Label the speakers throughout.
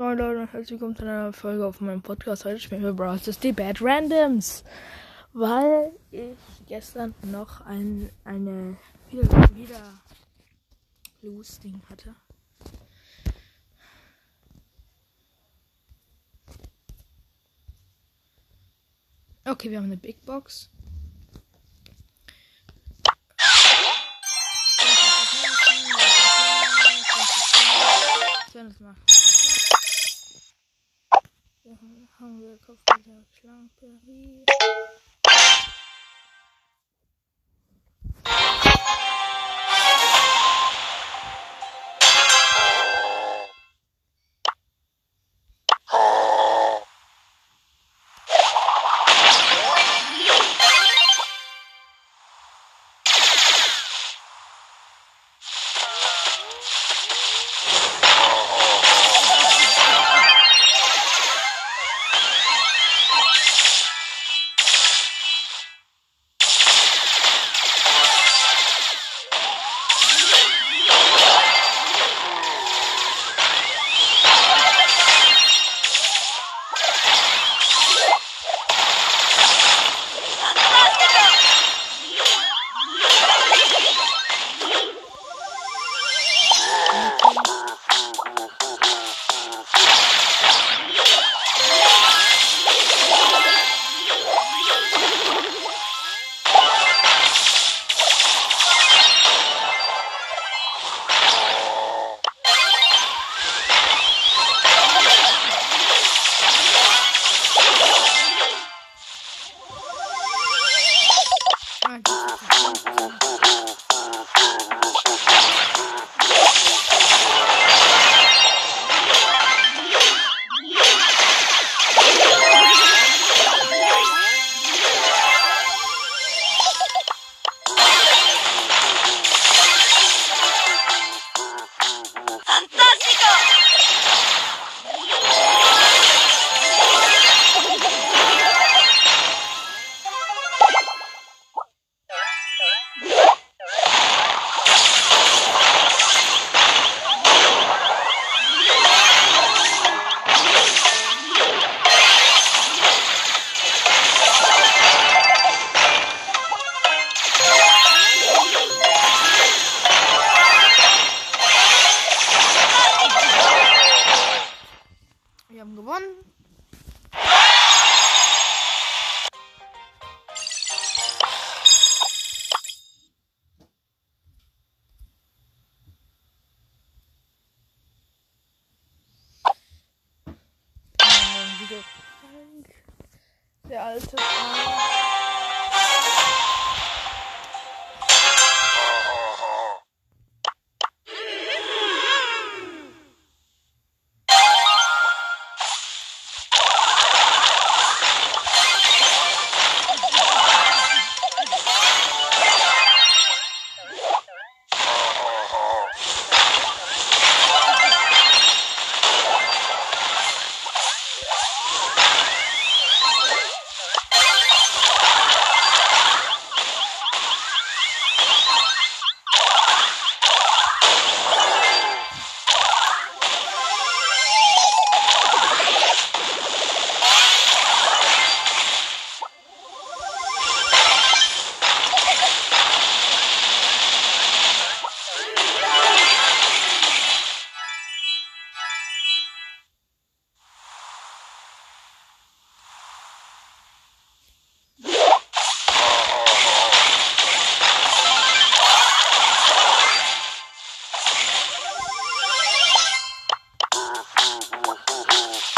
Speaker 1: Moin Leute und herzlich willkommen zu einer Folge auf meinem Podcast. Heute spielen wir Brawl Stars die Bad Randoms. Weil ich gestern noch ein, eine wieder, wieder Loose-Ding hatte. Okay, wir haben eine Big Box. Das macht hier haben wir Kopfgelder, Schlangenperie. Mm-hmm.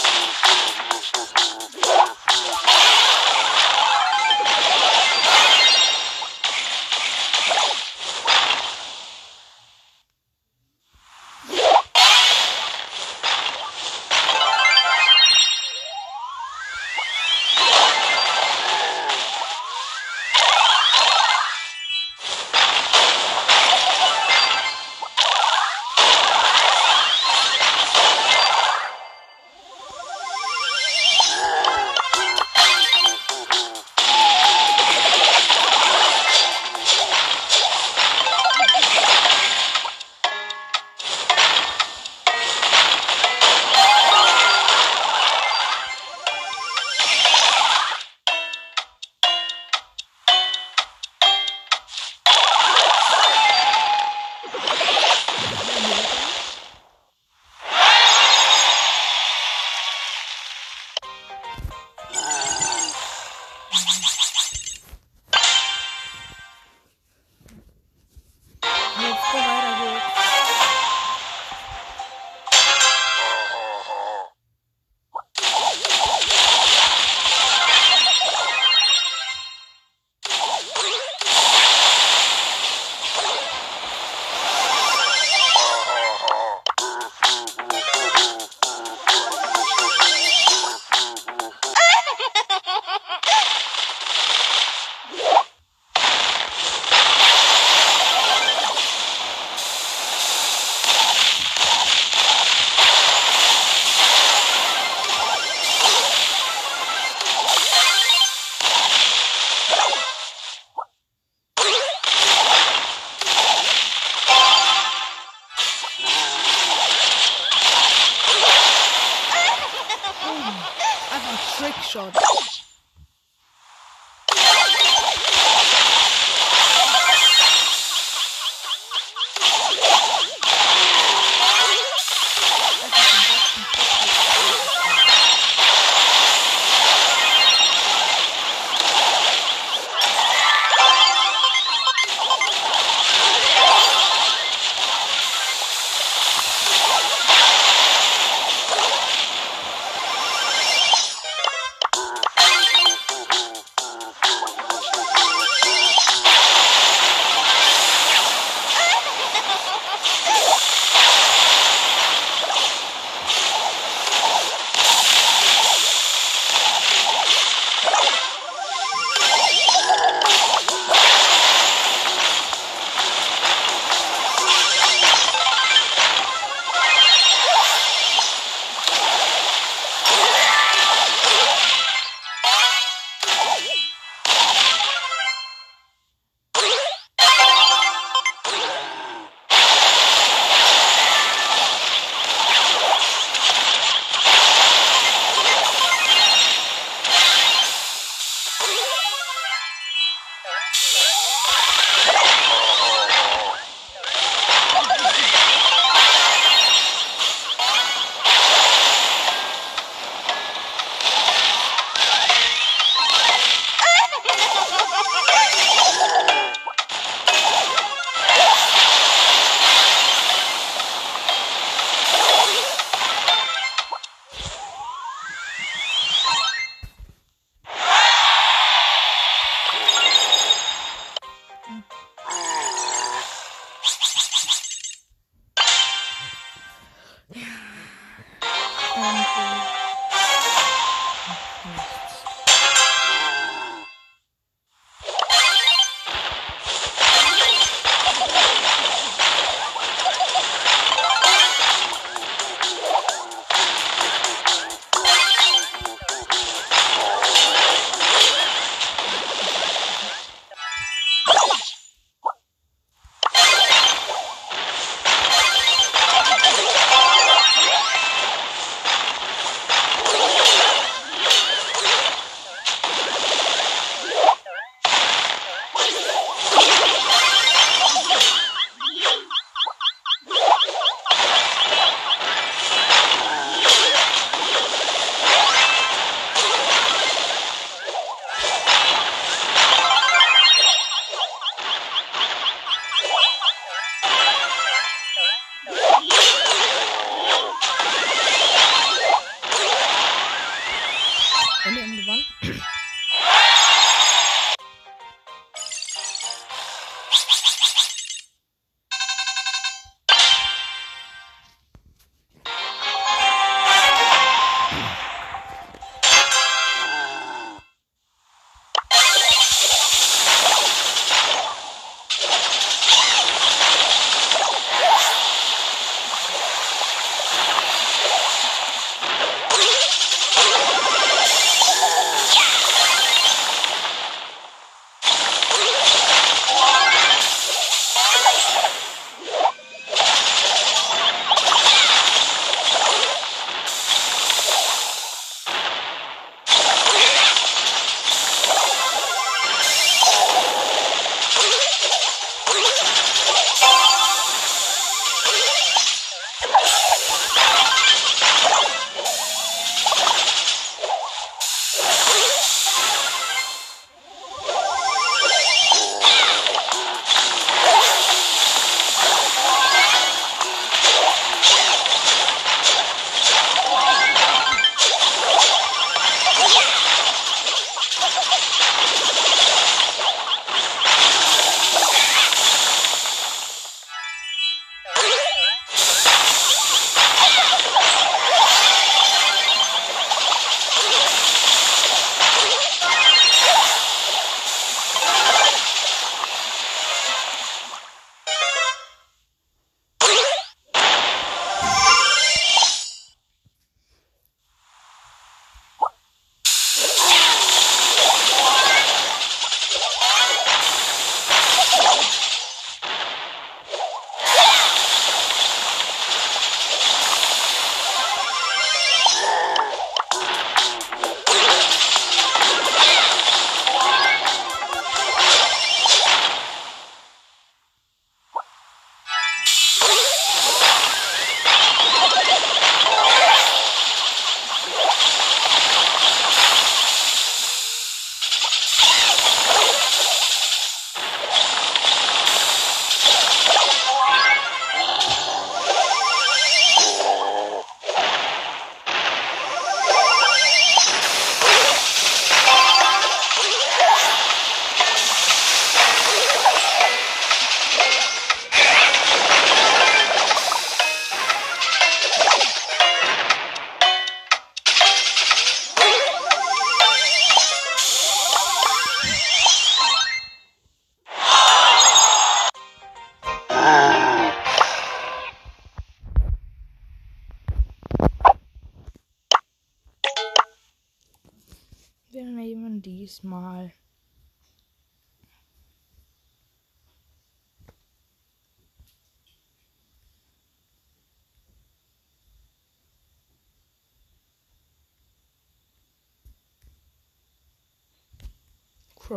Speaker 1: letztes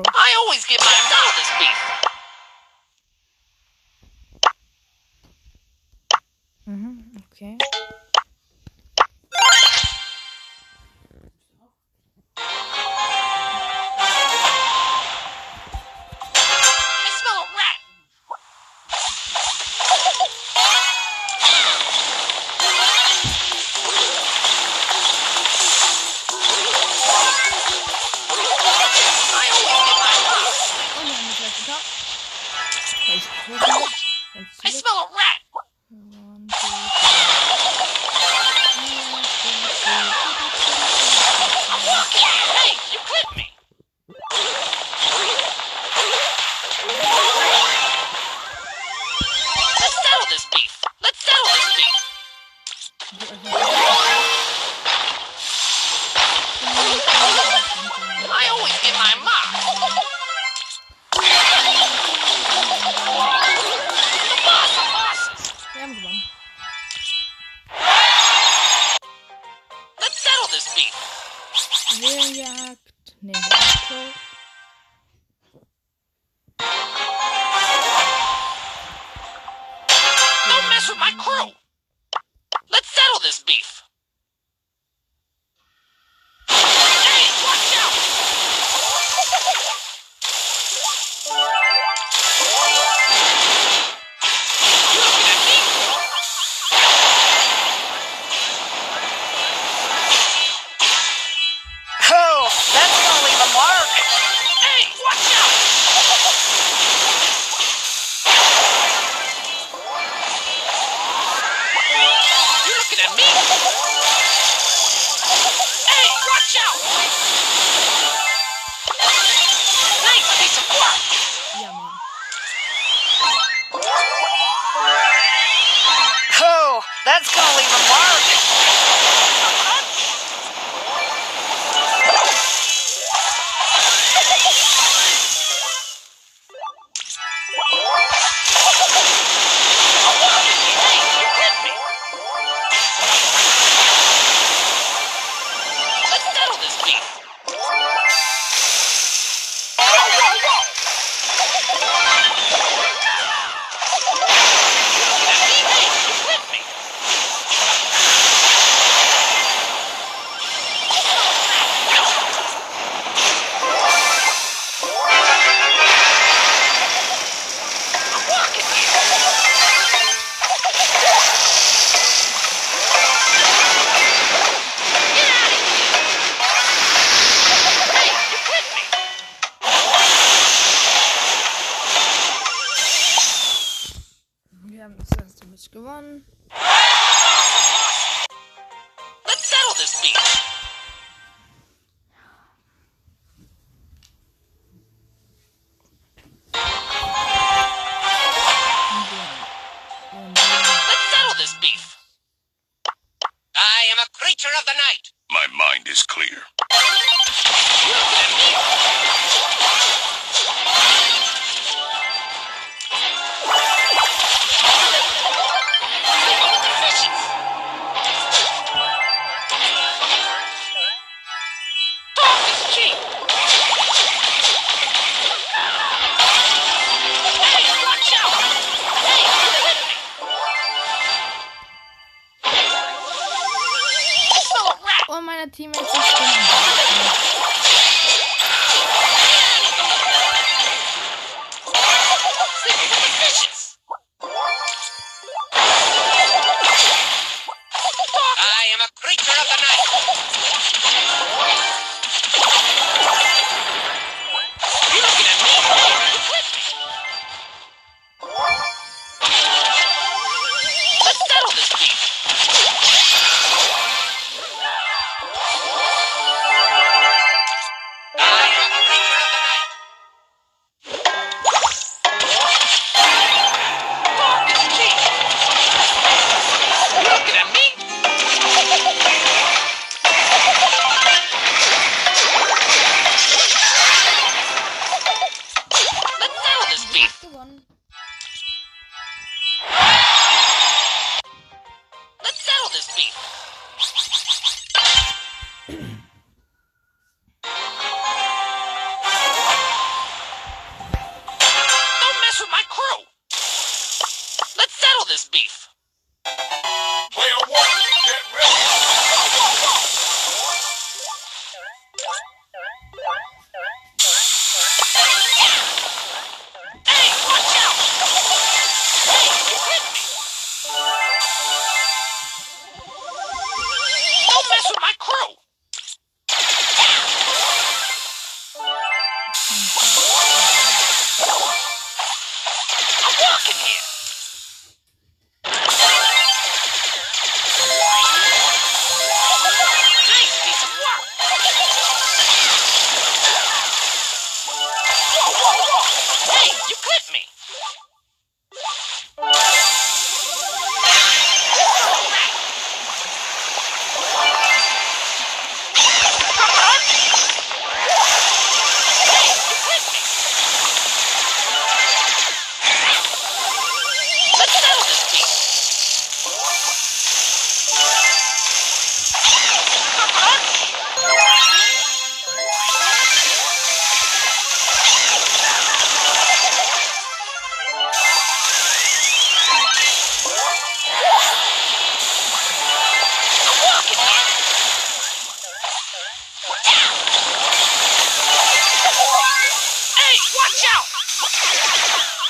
Speaker 2: I always get my nose beef.
Speaker 1: gewonnen.
Speaker 2: Teammates. Watch out!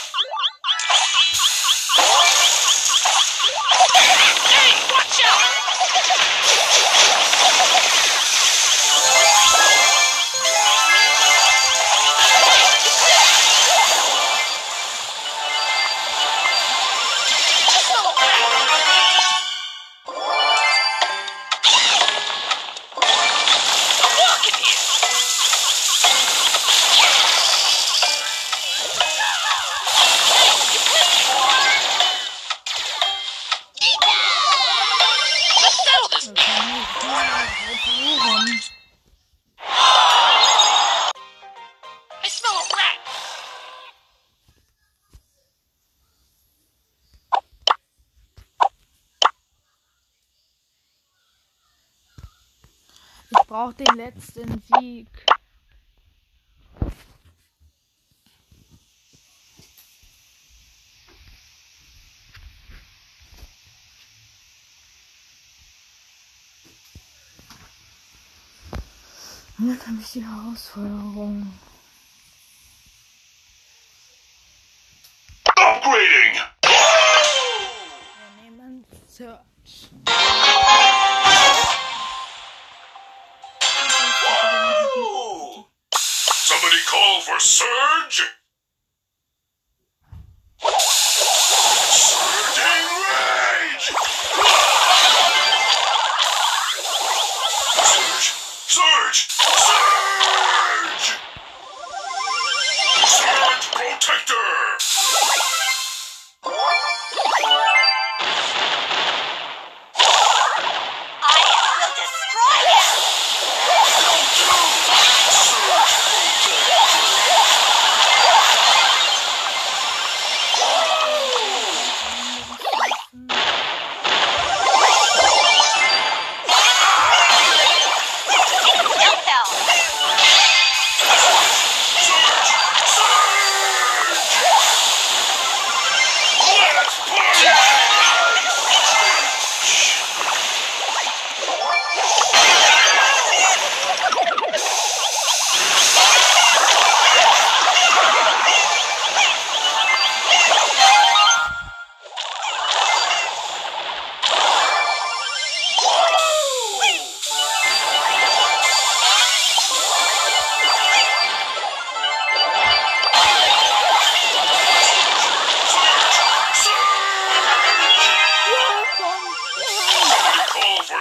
Speaker 1: Brauche den letzten Sieg. Und dann habe ich die Herausforderung.
Speaker 3: Surge!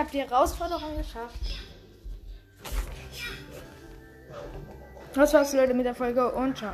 Speaker 1: habe die Herausforderung geschafft. Das war's, Leute, mit der Folge und ciao.